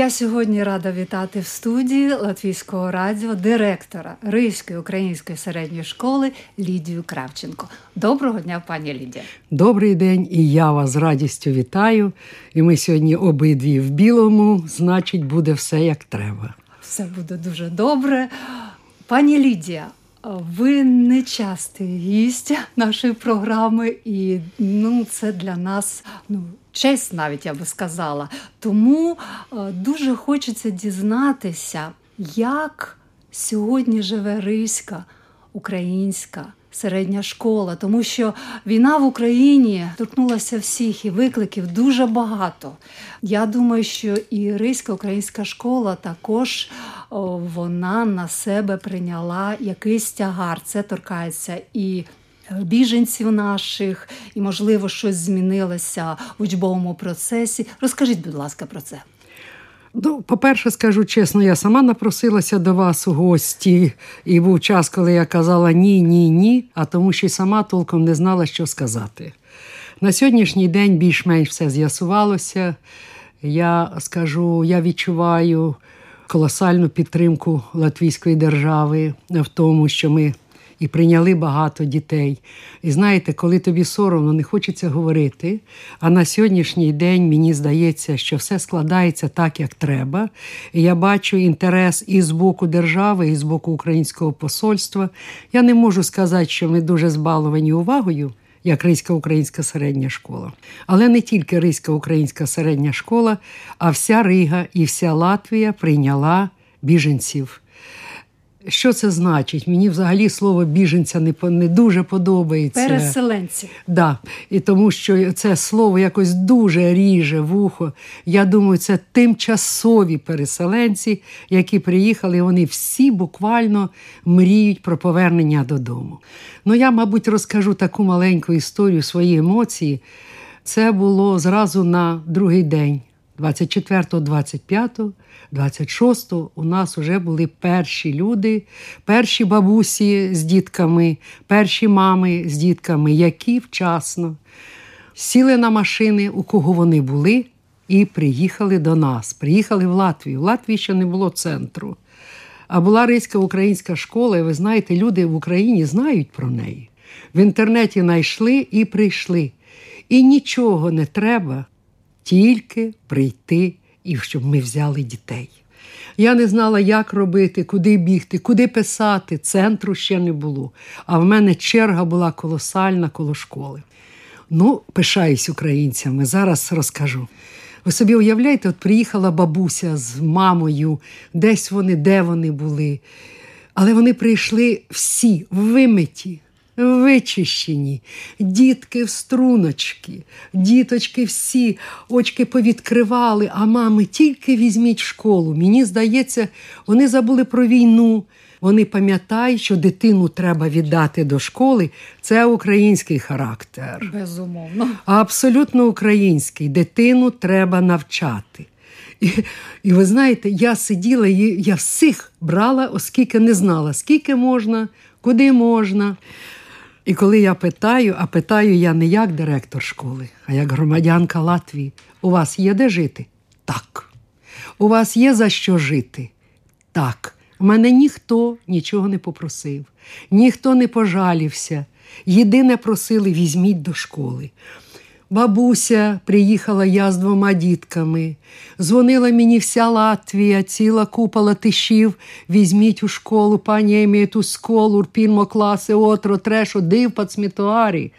Я сьогодні рада вітати в студії Латвійського радіо директора Ризької української середньої школи Лідію Кравченко. Доброго дня, пані Лідія. Добрий день, і я вас з радістю вітаю. І ми сьогодні обидві в білому, значить, буде все як треба. Все буде дуже добре. Пані Лідія, ви не частий гість нашої програми, і ну, це для нас ну, честь, навіть я би сказала. Тому е, дуже хочеться дізнатися, як сьогодні живе Риська українська. Середня школа, тому що війна в Україні торкнулася всіх і викликів дуже багато. Я думаю, що і Ризька українська школа також о, вона на себе прийняла якийсь тягар. Це торкається і біженців наших, і, можливо, щось змінилося в учбовому процесі. Розкажіть, будь ласка, про це. Ну, по-перше, скажу чесно, я сама напросилася до вас у гості, і був час, коли я казала ні, ні, ні, а тому що й сама толком не знала, що сказати. На сьогоднішній день більш-менш все з'ясувалося. Я скажу, я відчуваю колосальну підтримку Латвійської держави в тому, що ми і прийняли багато дітей. І знаєте, коли тобі соромно, не хочеться говорити. А на сьогоднішній день мені здається, що все складається так, як треба. І я бачу інтерес і з боку держави, і з боку українського посольства. Я не можу сказати, що ми дуже збаловані увагою. Як Ризька українська середня школа. Але не тільки Ризька українська середня школа, а вся Рига і вся Латвія прийняла біженців. Що це значить? Мені взагалі слово біженця не не дуже подобається. Переселенці. Да. І тому що це слово якось дуже ріже вухо. Я думаю, це тимчасові переселенці, які приїхали, вони всі буквально мріють про повернення додому. Ну, я, мабуть, розкажу таку маленьку історію, свої емоції. Це було зразу на другий день. 24, 25, 26 у нас вже були перші люди, перші бабусі з дітками, перші мами з дітками, які вчасно сіли на машини, у кого вони були, і приїхали до нас. Приїхали в Латвію. В Латвії ще не було центру. А була Ризька українська школа, і ви знаєте, люди в Україні знають про неї. В інтернеті знайшли і прийшли. І нічого не треба тільки прийти і щоб ми взяли дітей. Я не знала, як робити, куди бігти, куди писати. Центру ще не було. А в мене черга була колосальна коло школи. Ну, пишаюсь українцями, зараз розкажу. Ви собі уявляєте, от приїхала бабуся з мамою, десь вони, де вони були. Але вони прийшли всі вимиті, вичищені, дітки в струночки, діточки всі очки повідкривали, а мами тільки візьміть школу. Мені здається, вони забули про війну. Вони пам'ятають, що дитину треба віддати до школи. Це український характер. Безумовно. Абсолютно український. Дитину треба навчати. І і ви знаєте, я сиділа, я всіх брала, оскільки не знала, скільки можна, куди можна. І коли я питаю, а питаю я не як директор школи, а як громадянка Латвії, у вас є де жити? Так. У вас є за що жити? Так. У мене ніхто нічого не попросив, ніхто не пожалівся. Єдине просили візьміть до школи. Бабуся приїхала я з двома дітками. Дзвонила мені вся Латвія, ціла купа латишів. Візьміть у школу, пані Емія, ту школу, пільмо класи, отро, трешо, див пацмітуарі.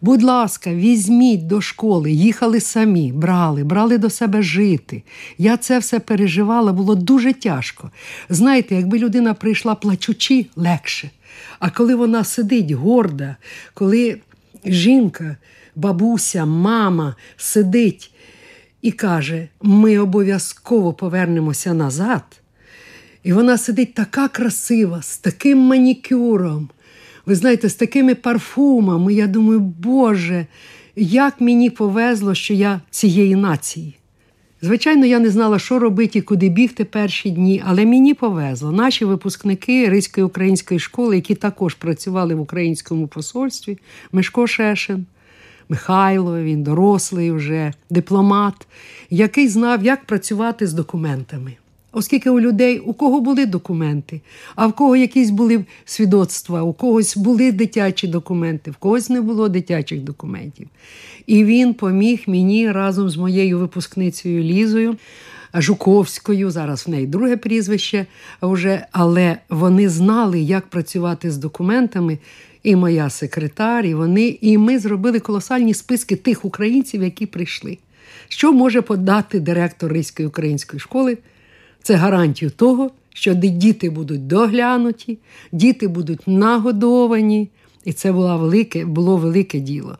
Будь ласка, візьміть до школи, їхали самі, брали, брали до себе жити. Я це все переживала, було дуже тяжко. Знаєте, якби людина прийшла плачучи, легше. А коли вона сидить горда, коли жінка, бабуся, мама сидить і каже: ми обов'язково повернемося назад. І вона сидить така красива, з таким манікюром. Ви знаєте, з такими парфумами. Я думаю, Боже, як мені повезло, що я цієї нації. Звичайно, я не знала, що робити і куди бігти перші дні, але мені повезло. Наші випускники Ризької української школи, які також працювали в українському посольстві, Мишко Шешин, Михайло, він дорослий вже, дипломат, який знав, як працювати з документами. Оскільки у людей, у кого були документи, а в кого якісь були свідоцтва, у когось були дитячі документи, в когось не було дитячих документів. І він поміг мені разом з моєю випускницею Лізою Жуковською, зараз в неї друге прізвище, вже, але вони знали, як працювати з документами. І моя секретар, і вони, і ми зробили колосальні списки тих українців, які прийшли. Що може подати директор Ризької української школи? Це гарантію того, що діти будуть доглянуті, діти будуть нагодовані, і це було велике, було велике діло.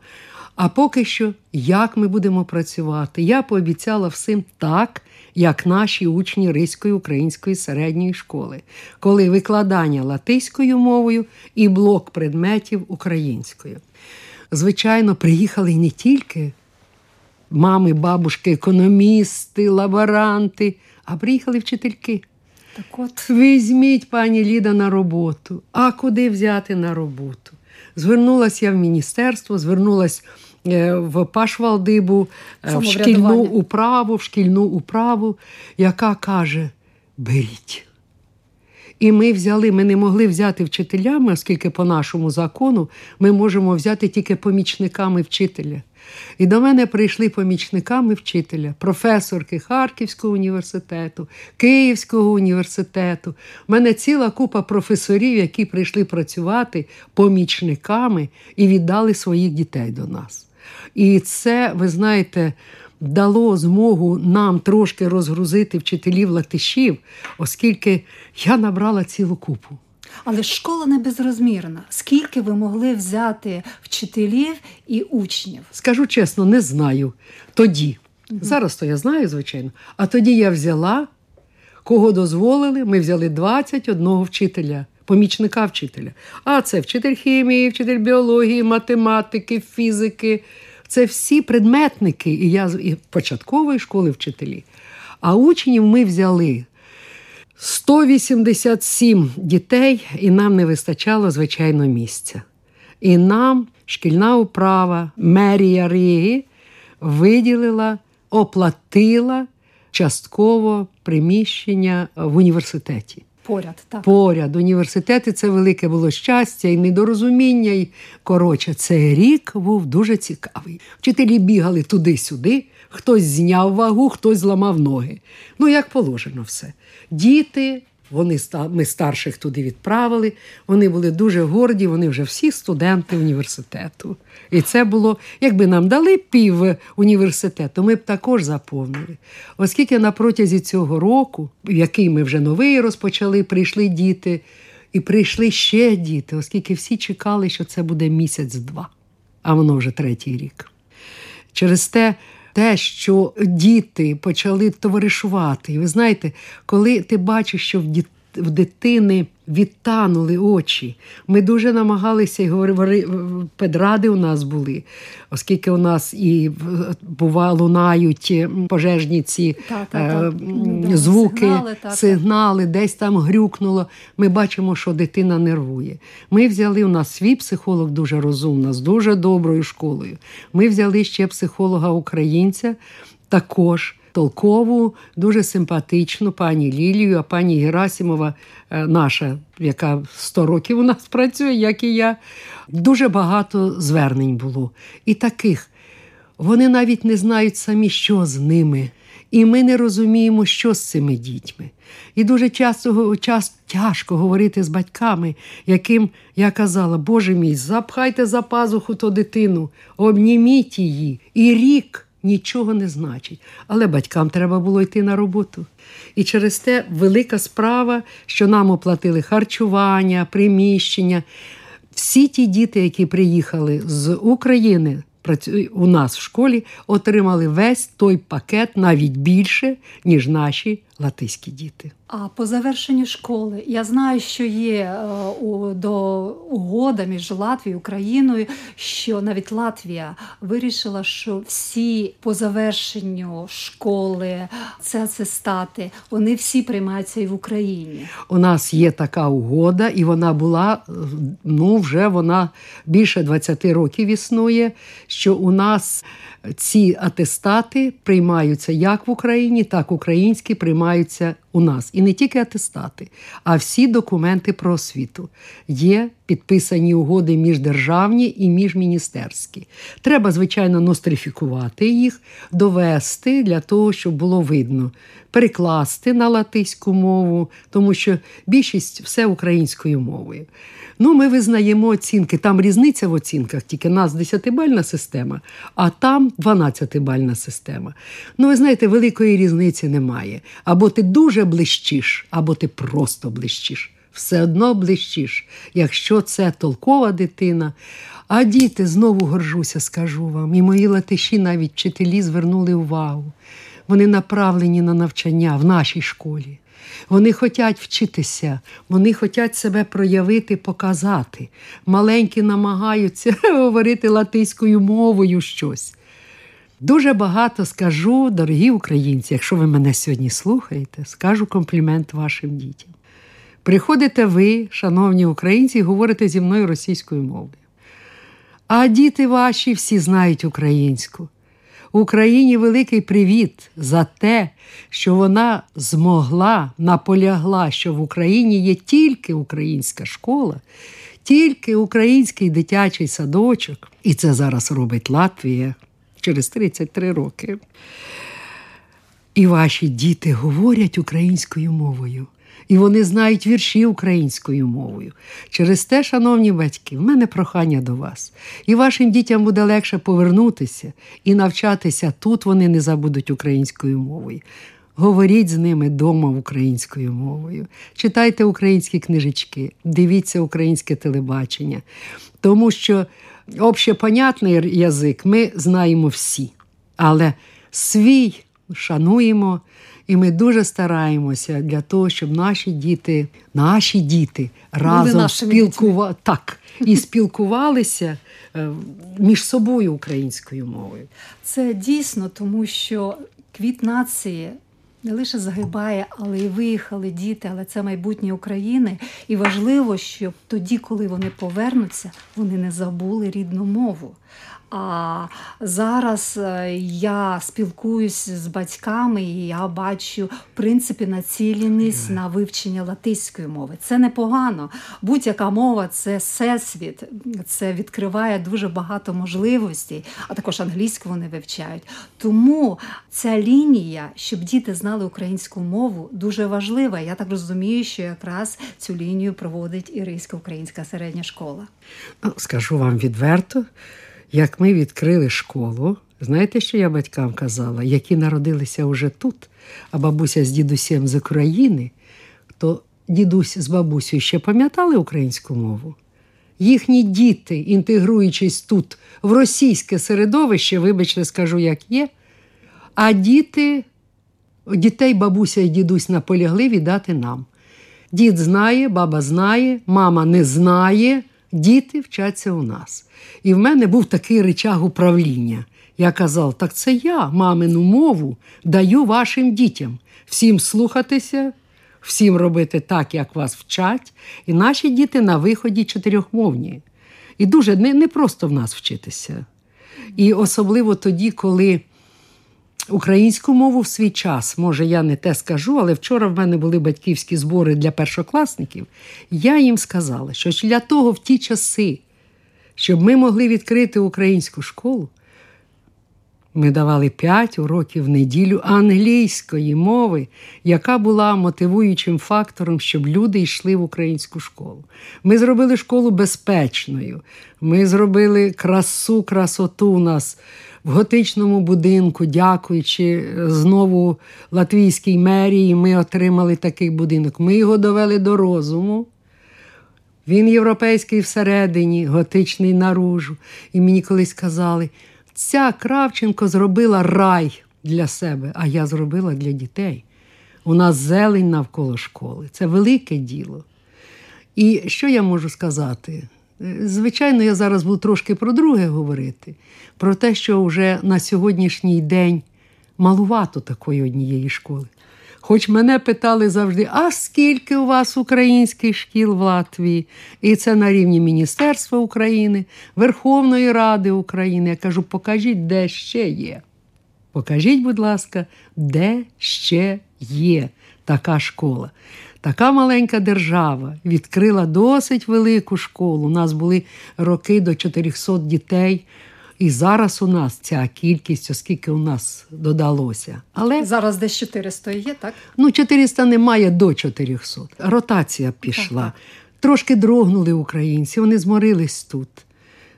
А поки що, як ми будемо працювати, я пообіцяла всім так, як наші учні Ризької української середньої школи, коли викладання латиською мовою і блок предметів українською. Звичайно, приїхали не тільки мами, бабушки, економісти, лаборанти, а приїхали вчительки. Так от. Візьміть пані Ліда на роботу. А куди взяти на роботу? Звернулася я в міністерство, звернулася в Пашвалдибу, в шкільну управу, в шкільну управу, яка каже: беріть. І ми взяли, ми не могли взяти вчителями, оскільки по нашому закону ми можемо взяти тільки помічниками вчителя. І до мене прийшли помічниками вчителя, професорки Харківського університету, Київського університету. У мене ціла купа професорів, які прийшли працювати помічниками і віддали своїх дітей до нас. І це, ви знаєте, дало змогу нам трошки розгрузити вчителів латишів, оскільки я набрала цілу купу. Але школа не безрозмірна. Скільки ви могли взяти вчителів і учнів? Скажу чесно, не знаю тоді. Угу. Зараз то я знаю, звичайно. А тоді я взяла, кого дозволили, ми взяли 21 вчителя, помічника вчителя. А це вчитель хімії, вчитель біології, математики, фізики. Це всі предметники, і я і початкової школи вчителі. А учнів ми взяли 187 дітей, і нам не вистачало, звичайно, місця. І нам шкільна управа, мерія Риги виділила, оплатила частково приміщення в університеті. Поряд, так. Поряд. Університети це велике було щастя і недорозуміння. І, Коротше, цей рік був дуже цікавий. Вчителі бігали туди-сюди, хтось зняв вагу, хтось зламав ноги. Ну, як положено, все. Діти, вони ми старших туди відправили. Вони були дуже горді, вони вже всі студенти університету. І це було, якби нам дали пів університету, ми б також заповнили. Оскільки на протязі цього року, який ми вже новий розпочали, прийшли діти, і прийшли ще діти, оскільки всі чекали, що це буде місяць-два, а воно вже третій рік. Через те те, що діти почали товаришувати. І ви знаєте, коли ти бачиш, що в дітей в дитини відтанули очі. Ми дуже намагалися і говорили, педради у нас були, оскільки у нас і бува, лунають пожежні ці так, так, так. Е, звуки, сигнали, сигнали, десь там грюкнуло. Ми бачимо, що дитина нервує. Ми взяли у нас свій психолог дуже розумна, з дуже доброю школою. Ми взяли ще психолога українця також толкову, дуже симпатичну пані Лілію, а пані Герасимова, е, наша, яка 100 років у нас працює, як і я. Дуже багато звернень було. І таких. Вони навіть не знають самі, що з ними. І ми не розуміємо, що з цими дітьми. І дуже часто час тяжко говорити з батьками, яким я казала, Боже мій, запхайте за пазуху ту дитину, обніміть її. І рік нічого не значить. Але батькам треба було йти на роботу. І через те велика справа, що нам оплатили харчування, приміщення. Всі ті діти, які приїхали з України, у нас в школі, отримали весь той пакет навіть більше, ніж наші латиські діти. А по завершенню школи я знаю, що є е, у, до угода між Латвією і Україною, що навіть Латвія вирішила, що всі по завершенню школи це атестати, вони всі приймаються і в Україні. У нас є така угода, і вона була ну вже вона більше 20 років існує. Що у нас ці атестати приймаються як в Україні, так українські приймаються у нас. І не тільки атестати, а всі документи про освіту. Є підписані угоди міждержавні і міжміністерські. Треба, звичайно, нострифікувати їх, довести для того, щоб було видно, перекласти на латиську мову, тому що більшість все українською мовою. Ну, ми визнаємо оцінки. Там різниця в оцінках, тільки нас 10-бальна система, а там 12-бальна система. Ну, ви знаєте, великої різниці немає. Або ти дуже блищиш, або ти просто блищиш. Все одно блищиш, якщо це толкова дитина. А діти знову горжуся, скажу вам. І мої латиші навіть вчителі звернули увагу. Вони направлені на навчання в нашій школі. Вони хочуть вчитися, вони хочуть себе проявити, показати. Маленькі намагаються говорити латиською мовою щось. Дуже багато скажу, дорогі українці, якщо ви мене сьогодні слухаєте, скажу комплімент вашим дітям. Приходите ви, шановні українці, і говорите зі мною російською мовою. А діти ваші всі знають українську. Україні великий привіт за те, що вона змогла, наполягла, що в Україні є тільки українська школа, тільки український дитячий садочок. І це зараз робить Латвія через 33 роки. І ваші діти говорять українською мовою. І вони знають вірші українською мовою. Через те, шановні батьки, в мене прохання до вас. І вашим дітям буде легше повернутися і навчатися тут вони не забудуть українською мовою. Говоріть з ними вдома українською мовою, читайте українські книжечки, дивіться українське телебачення, тому що общепонятний язик ми знаємо всі, але свій шануємо. І ми дуже стараємося для того, щоб наші діти, наші діти разом спілкували так і спілкувалися е, між собою українською мовою. Це дійсно, тому що квіт нації. Не лише загибає, але й виїхали діти, але це майбутнє України. І важливо, щоб тоді, коли вони повернуться, вони не забули рідну мову. А зараз е, я спілкуюсь з батьками, і я бачу в принципі націленість на вивчення латиської мови. Це непогано. Будь-яка мова це всесвіт, це відкриває дуже багато можливостей, а також англійську вони вивчають. Тому ця лінія, щоб діти знали українську мову, дуже важлива. Я так розумію, що якраз цю лінію проводить Ірийська українська середня школа. Ну, скажу вам відверто як ми відкрили школу, знаєте, що я батькам казала, які народилися вже тут, а бабуся з дідусем з України, то дідусь з бабусею ще пам'ятали українську мову? Їхні діти, інтегруючись тут в російське середовище, вибачте, скажу, як є, а діти, дітей бабуся і дідусь наполягли віддати нам. Дід знає, баба знає, мама не знає. Діти вчаться у нас. І в мене був такий речаг управління. Я казав, так це я, мамину мову, даю вашим дітям всім слухатися, всім робити так, як вас вчать. І наші діти на виході чотирьохмовні. І дуже не, не просто в нас вчитися. І особливо тоді, коли Українську мову в свій час, може, я не те скажу, але вчора в мене були батьківські збори для першокласників. Я їм сказала, що для того в ті часи, щоб ми могли відкрити українську школу, ми давали 5 уроків в неділю англійської мови, яка була мотивуючим фактором, щоб люди йшли в українську школу. Ми зробили школу безпечною. Ми зробили красу, красоту у нас в готичному будинку, дякуючи знову латвійській мерії, ми отримали такий будинок. Ми його довели до розуму. Він європейський всередині, готичний наружу. І мені колись казали, ця Кравченко зробила рай для себе, а я зробила для дітей. У нас зелень навколо школи. Це велике діло. І що я можу сказати? Звичайно, я зараз буду трошки про друге говорити, про те, що вже на сьогоднішній день малувато такої однієї школи. Хоч мене питали завжди, а скільки у вас українських шкіл в Латвії? І це на рівні Міністерства України, Верховної Ради України. Я кажу, покажіть, де ще є. Покажіть, будь ласка, де ще є така школа. Така маленька держава відкрила досить велику школу. У нас були роки до 400 дітей. І зараз у нас ця кількість, оскільки у нас додалося. Але зараз десь 400 є, так? Ну, 400 немає до 400. Ротація пішла. Так. Трошки дрогнули українці, вони зморились тут.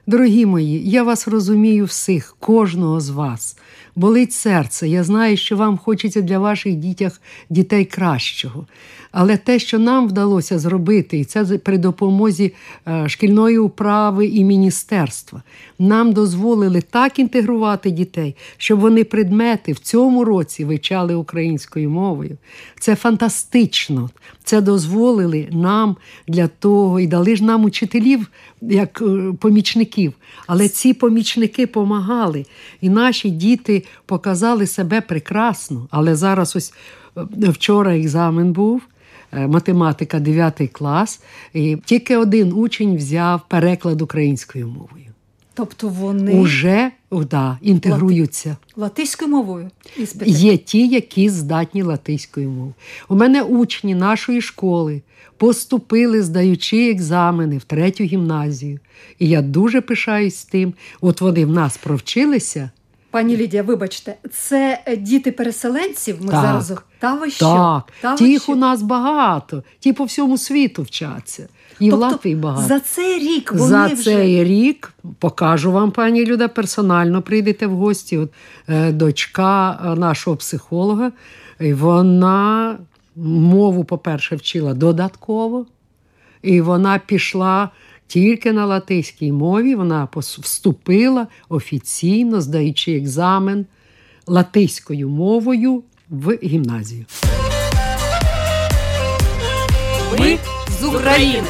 Дорогі мої, я вас розумію всіх, кожного з вас. Болить серце. Я знаю, що вам хочеться для ваших дітях дітей кращого. Але те, що нам вдалося зробити, і це при допомозі е, шкільної управи і міністерства, нам дозволили так інтегрувати дітей, щоб вони предмети в цьому році вивчали українською мовою. Це фантастично. Це дозволили нам для того і дали ж нам учителів як е, помічників. Але ці помічники помагали, і наші діти показали себе прекрасно. Але зараз ось е, вчора екзамен був. Е, математика 9 клас, і тільки один учень взяв переклад українською мовою. Тобто вони Уже да, інтегруються латиською мовою. Іспити. Є ті, які здатні латиською мовою. У мене учні нашої школи поступили, здаючи екзамени в третю гімназію. І я дуже пишаюсь тим. От вони в нас провчилися. Пані Лідія, вибачте, це діти переселенців. Ми так, зараз та ви що? Так, та ті їх у нас багато, ті по всьому світу вчаться. І тобто, в Латвії багато. За цей рік вони за вже... цей рік покажу вам, пані Люда, персонально прийдете в гості. От, е, Дочка нашого психолога, і вона мову, по-перше, вчила додатково, і вона пішла. Тільки на латиській мові вона вступила офіційно, здаючи екзамен латиською мовою в гімназію. Ми з України.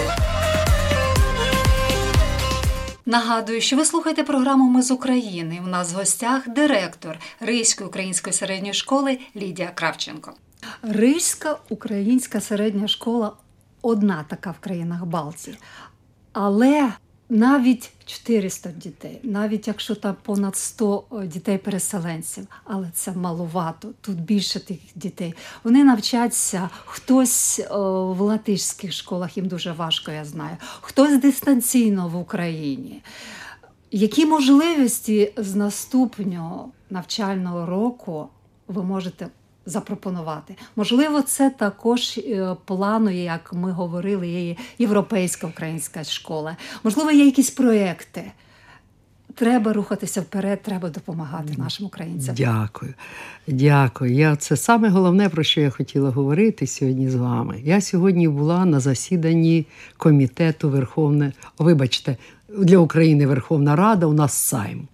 Нагадую, що ви слухаєте програму Ми з України. У нас в гостях директор Рийської української середньої школи Лідія Кравченко. Ризька українська середня школа одна така в країнах Балтії. Але навіть 400 дітей, навіть якщо там понад 100 дітей-переселенців, але це маловато, тут більше тих дітей. Вони навчаться хтось в латишських школах, їм дуже важко, я знаю, хтось дистанційно в Україні. Які можливості з наступного навчального року ви можете запропонувати. Можливо, це також е, планує, як ми говорили, є європейська українська школа. Можливо, є якісь проекти. Треба рухатися вперед, треба допомагати нашим українцям. Дякую. Дякую. Я Це саме головне, про що я хотіла говорити сьогодні з вами. Я сьогодні була на засіданні комітету Верховне, вибачте, для України Верховна Рада, у нас Сайм.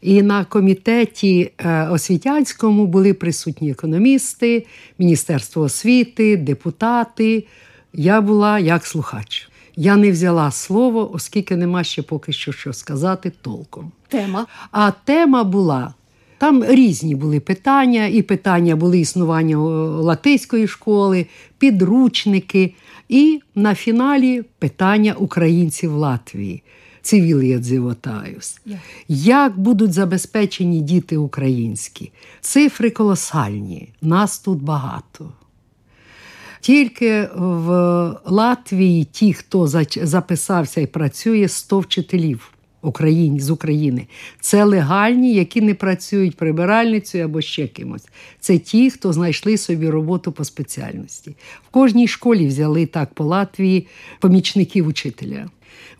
І на комітеті е, освітянському були присутні економісти, Міністерство освіти, депутати. Я була як слухач. Я не взяла слово, оскільки нема ще поки що що сказати толком. Тема. А тема була. Там різні були питання, і питання були існування латиської школи, підручники, і на фіналі питання українців Латвії. Цивілі я Як? Як будуть забезпечені діти українські? Цифри колосальні, нас тут багато. Тільки в Латвії ті, хто записався і працює, 100 вчителів Україні, з України. Це легальні, які не працюють прибиральницею або ще кимось. Це ті, хто знайшли собі роботу по спеціальності. В кожній школі взяли так по Латвії помічників учителя.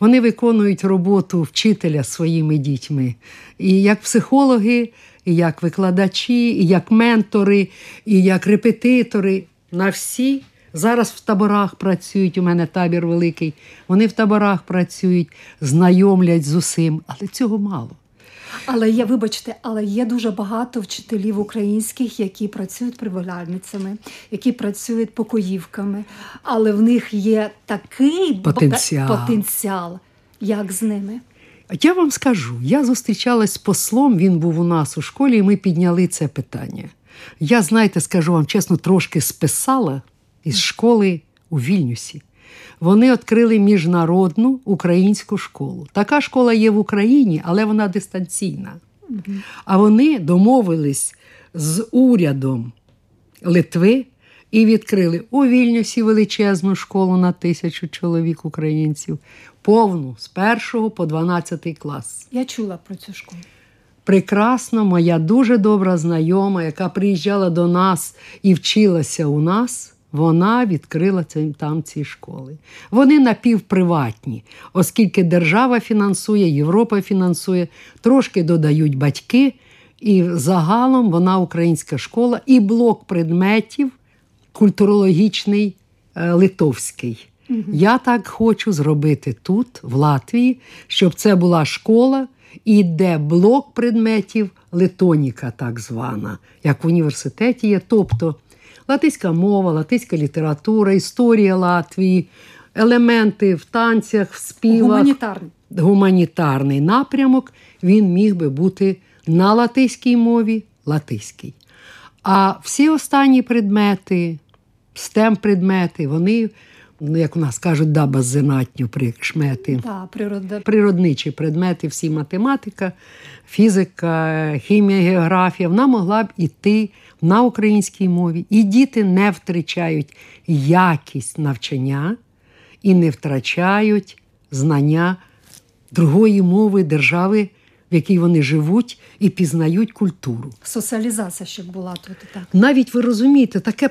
Вони виконують роботу вчителя своїми дітьми. І як психологи, і як викладачі, і як ментори, і як репетитори. На всі зараз в таборах працюють. У мене табір великий. Вони в таборах працюють, знайомлять з усім, але цього мало. Але є, вибачте, але є дуже багато вчителів українських, які працюють прибиральницями, які працюють покоївками, але в них є такий Потенціал. потенціал. Як з ними? Я вам скажу, я зустрічалась з послом, він був у нас у школі, і ми підняли це питання. Я, знаєте, скажу вам чесно, трошки списала із школи у Вільнюсі. Вони відкрили міжнародну українську школу. Така школа є в Україні, але вона дистанційна. А вони домовились з урядом Литви і відкрили у Вільнюсі величезну школу на тисячу чоловік українців, повну з 1 по 12 клас. Я чула про цю школу. Прекрасно, моя дуже добра знайома, яка приїжджала до нас і вчилася у нас. Вона відкрила там ці школи. Вони напівприватні, оскільки держава фінансує, Європа фінансує, трошки додають батьки, і загалом вона українська школа і блок предметів культурологічний е, литовський. Я так хочу зробити тут, в Латвії, щоб це була школа, і де блок предметів литоніка, так звана, як в університеті є. Тобто латиська мова, латиська література, історія Латвії, елементи в танцях, в співах Гуманітарний. гуманітарний напрямок, він міг би бути на латиській мові латиський. А всі останні предмети, стем предмети, вони, ну, як у нас кажуть, да, беззенатню прикшмети. Та, природа. Природничі предмети, всі математика, фізика, хімія, географія, вона могла б іти на українській мові. І діти не втрачають якість навчання і не втрачають знання другої мови держави, в якій вони живуть, і пізнають культуру. Соціалізація ще була тут. Так. Навіть ви розумієте, таке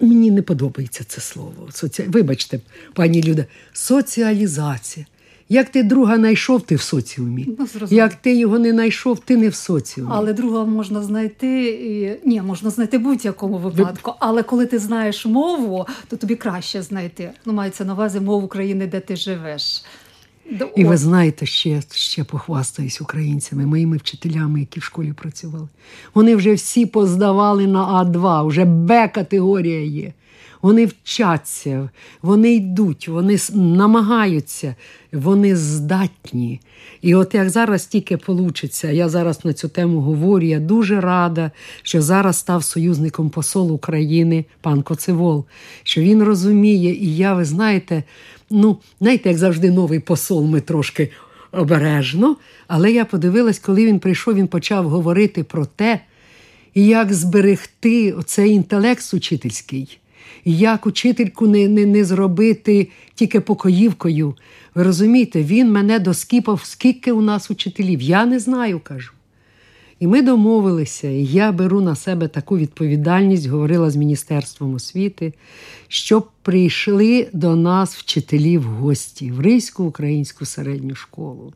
мені не подобається це слово. Соці... Вибачте, пані Люда, соціалізація. Як ти друга знайшов, ти в соціумі. Ну. Як ти його не знайшов, ти не в соціумі. Але друга можна знайти і ні, можна знайти в будь-якому випадку. Але коли ти знаєш мову, то тобі краще знайти. Ну, мається на увазі мову країни, де ти живеш. І ви знаєте, ще, ще похвастаюсь українцями, моїми вчителями, які в школі працювали. Вони вже всі поздавали на А2, вже Б-категорія є. Вони вчаться, вони йдуть, вони намагаються, вони здатні. І от як зараз тільки получиться, я зараз на цю тему говорю, я дуже рада, що зараз став союзником посол України пан Коцевол, що він розуміє, і я, ви знаєте, ну, знаєте, як завжди, новий посол, ми трошки обережно. Але я подивилась, коли він прийшов, він почав говорити про те, як зберегти цей інтелект учительський, як учительку не, не, не зробити тільки покоївкою. Ви розумієте, він мене доскіпав, скільки у нас учителів. Я не знаю, кажу. І ми домовилися, і я беру на себе таку відповідальність, говорила з Міністерством освіти, щоб прийшли до нас вчителі в гості в Ризьку українську середню школу.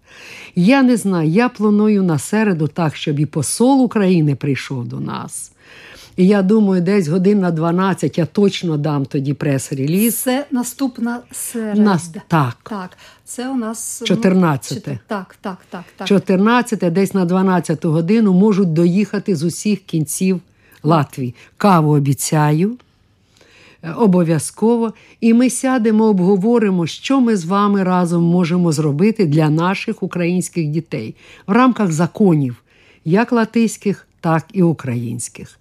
Я не знаю, я планую на середу так, щоб і посол України прийшов до нас. І я думаю, десь годин на 12 я точно дам тоді прес-реліз. Це наступна середа. Нас- так. так. Це у нас ну, 14. чотир- Так, так, так, так. 14, десь на 12 годину можуть доїхати з усіх кінців Латвії. Каву обіцяю. е, Обов'язково, і ми сядемо, обговоримо, що ми з вами разом можемо зробити для наших українських дітей в рамках законів, як латиських, так і українських.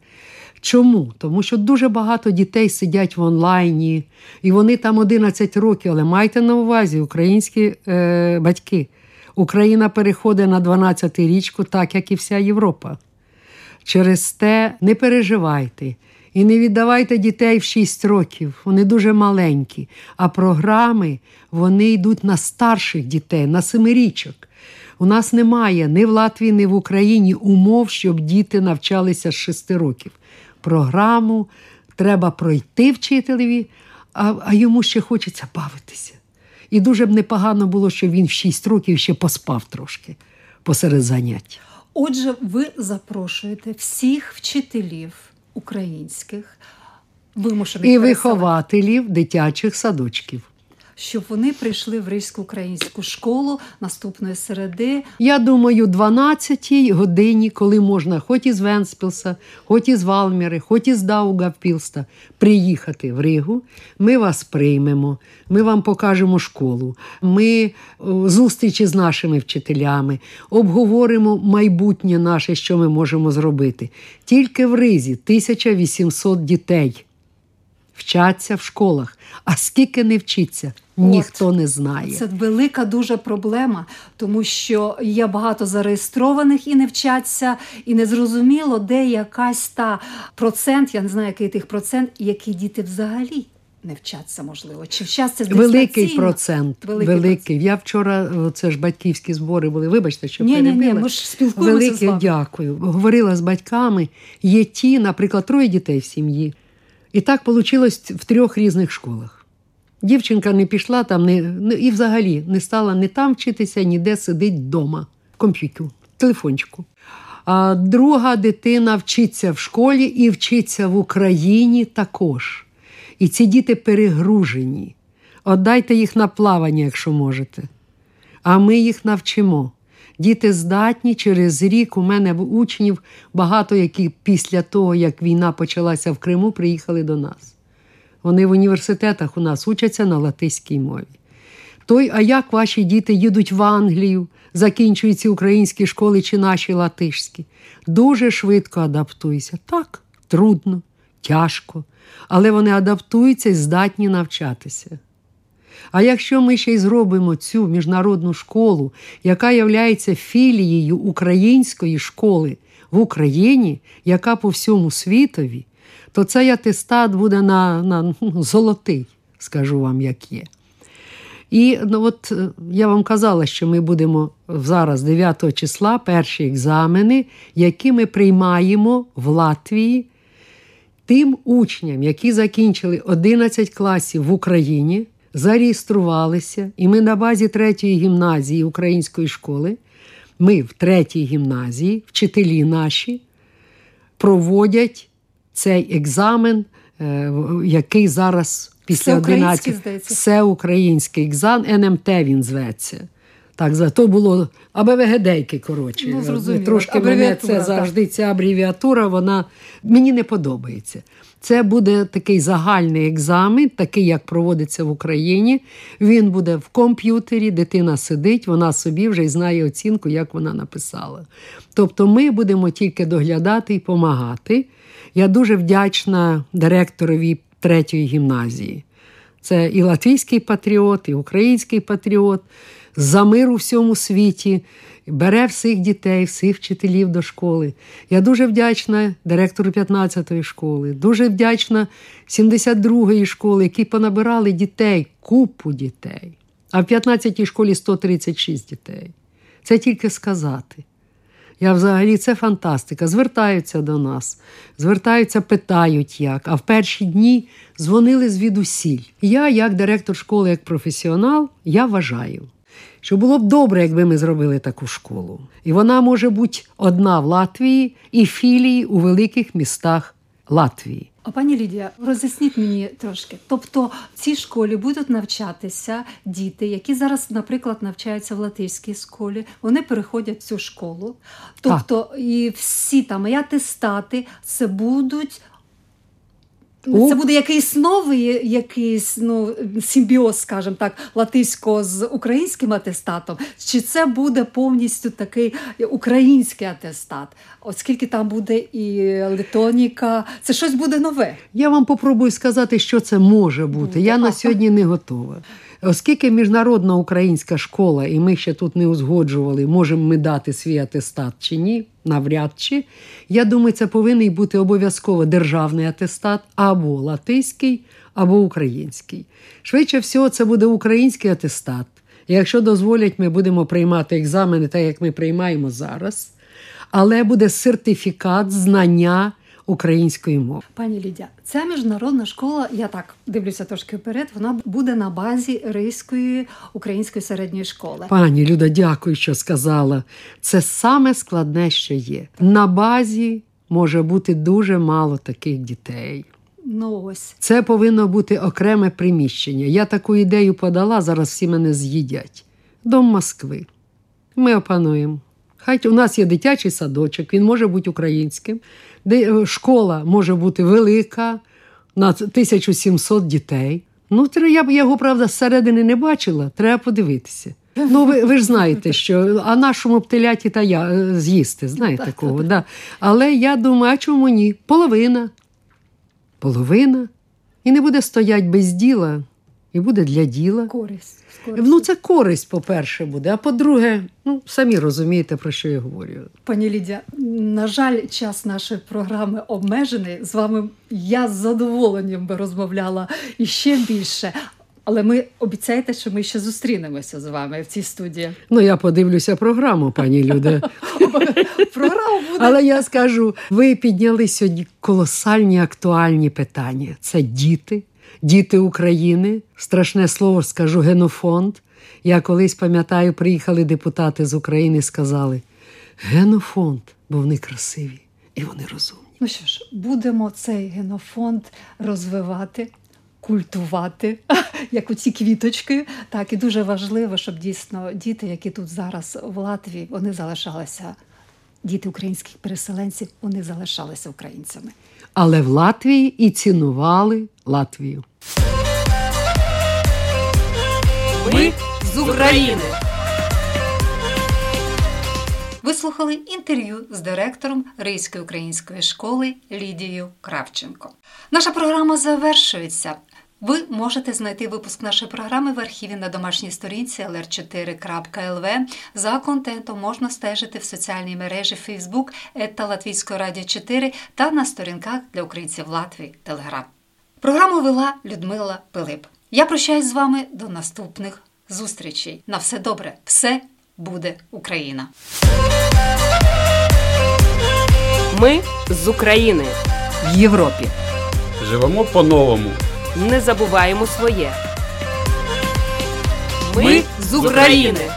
Чому? Тому що дуже багато дітей сидять в онлайні, і вони там 11 років, але майте на увазі українські е, батьки. Україна переходить на 12 річку, так як і вся Європа. Через те не переживайте і не віддавайте дітей в 6 років. Вони дуже маленькі. А програми вони йдуть на старших дітей, на семирічок. У нас немає ні в Латвії, ні в Україні умов, щоб діти навчалися з 6 років. Програму треба пройти вчителеві, а, а йому ще хочеться бавитися. І дуже б непогано було, що він в 6 років ще поспав трошки посеред занять. Отже, ви запрошуєте всіх вчителів українських, вимушених І вихователів дитячих садочків. Щоб вони прийшли в Ризьку українську школу наступної середи. Я думаю, 12 годині, коли можна хоч із Венспілса, хоч із Валміри, хоч із Даугавпілста, приїхати в Ригу, ми вас приймемо, ми вам покажемо школу, ми зустрічі з нашими вчителями, обговоримо майбутнє наше, що ми можемо зробити. Тільки в Ризі 1800 дітей вчаться в школах. А скільки не вчиться, ніхто не знає. Це велика дуже проблема, тому що є багато зареєстрованих і не вчаться, і не зрозуміло, де якась та процент, я не знаю, який тих процент, які діти взагалі не вчаться, можливо. Чи вчаться Великий процент. Великий Великий. процент. Я вчора, це ж батьківські збори були. Вибачте, що Ні, ні, ні, ми ж спілкуємося Велике з вами. дякую. Говорила з батьками. Є ті, наприклад, троє дітей в сім'ї. І так вийшло в трьох різних школах. Дівчинка не пішла там, не, і взагалі не стала ні там вчитися, ніде сидить вдома. Комп'ютер, телефончику. А друга дитина вчиться в школі і вчиться в Україні також. І ці діти перегружені. Отдайте їх на плавання, якщо можете. А ми їх навчимо. Діти здатні через рік. У мене в учнів багато, які після того, як війна почалася в Криму, приїхали до нас. Вони в університетах у нас учаться на латиській мові. Той, а як ваші діти їдуть в Англію, закінчують ці українські школи чи наші латишські? Дуже швидко адаптуються. Так, трудно, тяжко, але вони адаптуються і здатні навчатися. А якщо ми ще й зробимо цю міжнародну школу, яка є філією української школи в Україні, яка по всьому світові, то цей атестат буде на, на ну, золотий, скажу вам, як є. І ну, от е, я вам казала, що ми будемо зараз, 9 числа, перші екзамени, які ми приймаємо в Латвії тим учням, які закінчили 11 класів в Україні, зареєструвалися, і ми на базі третьої гімназії української школи, ми в третій гімназії, вчителі наші, проводять цей екзамен, е, який зараз після Всеукраїнський, 11 всеукраїнський екзамен, НМТ він зветься. Так, за то було АБВГДейки, коротше. Ну, зрозуміло. Трошки мене це завжди ця абревіатура, вона мені не подобається. Це буде такий загальний екзамен, такий, як проводиться в Україні. Він буде в комп'ютері, дитина сидить, вона собі вже й знає оцінку, як вона написала. Тобто ми будемо тільки доглядати і допомагати. Я дуже вдячна директорові третьої гімназії. Це і латвійський патріот, і український патріот за мир у всьому світі, бере всіх дітей, всіх вчителів до школи. Я дуже вдячна директору 15-ї школи, дуже вдячна 72-ї школи, які понабирали дітей, купу дітей. А в 15-й школі 136 дітей. Це тільки сказати. Я взагалі це фантастика. Звертаються до нас, звертаються, питають як. А в перші дні дзвонили звідусіль. Я, як директор школи, як професіонал, я вважаю, що було б добре, якби ми зробили таку школу. І вона може бути одна в Латвії і філії у великих містах Латвії. А пані Лідія, роз'ясніть мені трошки. Тобто в цій школі будуть навчатися діти, які зараз, наприклад, навчаються в латиській школі. Вони переходять в цю школу. Тобто, і всі там і атестати це будуть. Це буде якийсь новий, якийсь ну симбіоз, скажімо так, латиського з українським атестатом, чи це буде повністю такий український атестат? Оскільки там буде і литоніка, це щось буде нове. Я вам попробую сказати, що це може бути. Я на сьогодні не готова. Оскільки міжнародна українська школа, і ми ще тут не узгоджували, можемо ми дати свій атестат чи ні, навряд чи. Я думаю, це повинен бути обов'язково державний атестат або латиський, або український. Швидше всього, це буде український атестат. Якщо дозволять, ми будемо приймати екзамени, так як ми приймаємо зараз. Але буде сертифікат знання української мови. Пані Лідя, ця міжнародна школа, я так дивлюся трошки вперед, вона буде на базі Ризької української середньої школи. Пані Люда, дякую, що сказала. Це саме складне, що є. На базі може бути дуже мало таких дітей. Ну ось Це повинно бути окреме приміщення. Я таку ідею подала, зараз всі мене з'їдять. Дом Москви. Ми опануємо. Хай у нас є дитячий садочок, він може бути українським, школа може бути велика на 1700 дітей. Ну, я б його, правда, зсередини не бачила, треба подивитися. Ну, ви, ви ж знаєте, що а нашому б теляті та я е, з'їсти, знаєте кого. Да. Але я думаю, а чому ні? Половина. Половина. І не буде стоять без діла, і буде для діла. користь. Ну, це користь, по-перше, буде. А по-друге, ну, самі розумієте, про що я говорю. Пані Лідія, на жаль, час нашої програми обмежений. З вами я з задоволенням би розмовляла і ще більше. Але ми обіцяєте, що ми ще зустрінемося з вами в цій студії. Ну, я подивлюся програму, пані Люде. Програма буде Але я скажу, ви підняли сьогодні колосальні актуальні питання. Це діти, діти України. Страшне слово скажу генофонд. Я колись пам'ятаю, приїхали депутати з України і сказали: генофонд, бо вони красиві і вони розумні. Ну що ж, будемо цей генофонд розвивати, культувати, як оці квіточки. Так, і дуже важливо, щоб дійсно діти, які тут зараз в Латвії, вони залишалися. Діти українських переселенців вони залишалися українцями. Але в Латвії і цінували Латвію. Ми з України. Ви слухали інтерв'ю з директором Ризької української школи Лідією Кравченко. Наша програма завершується. Ви можете знайти випуск нашої програми в архіві на домашній сторінці lr4.lv. За контентом можна стежити в соціальній мережі Facebook та Латвійської радіо 4 та на сторінках для українців Латвії Телеграм. Програму вела Людмила Пилип. Я прощаюсь з вами до наступних зустрічей. На все добре, все буде Україна! Ми з України в Європі. Живемо по-новому. Не забуваємо своє. Ми з України.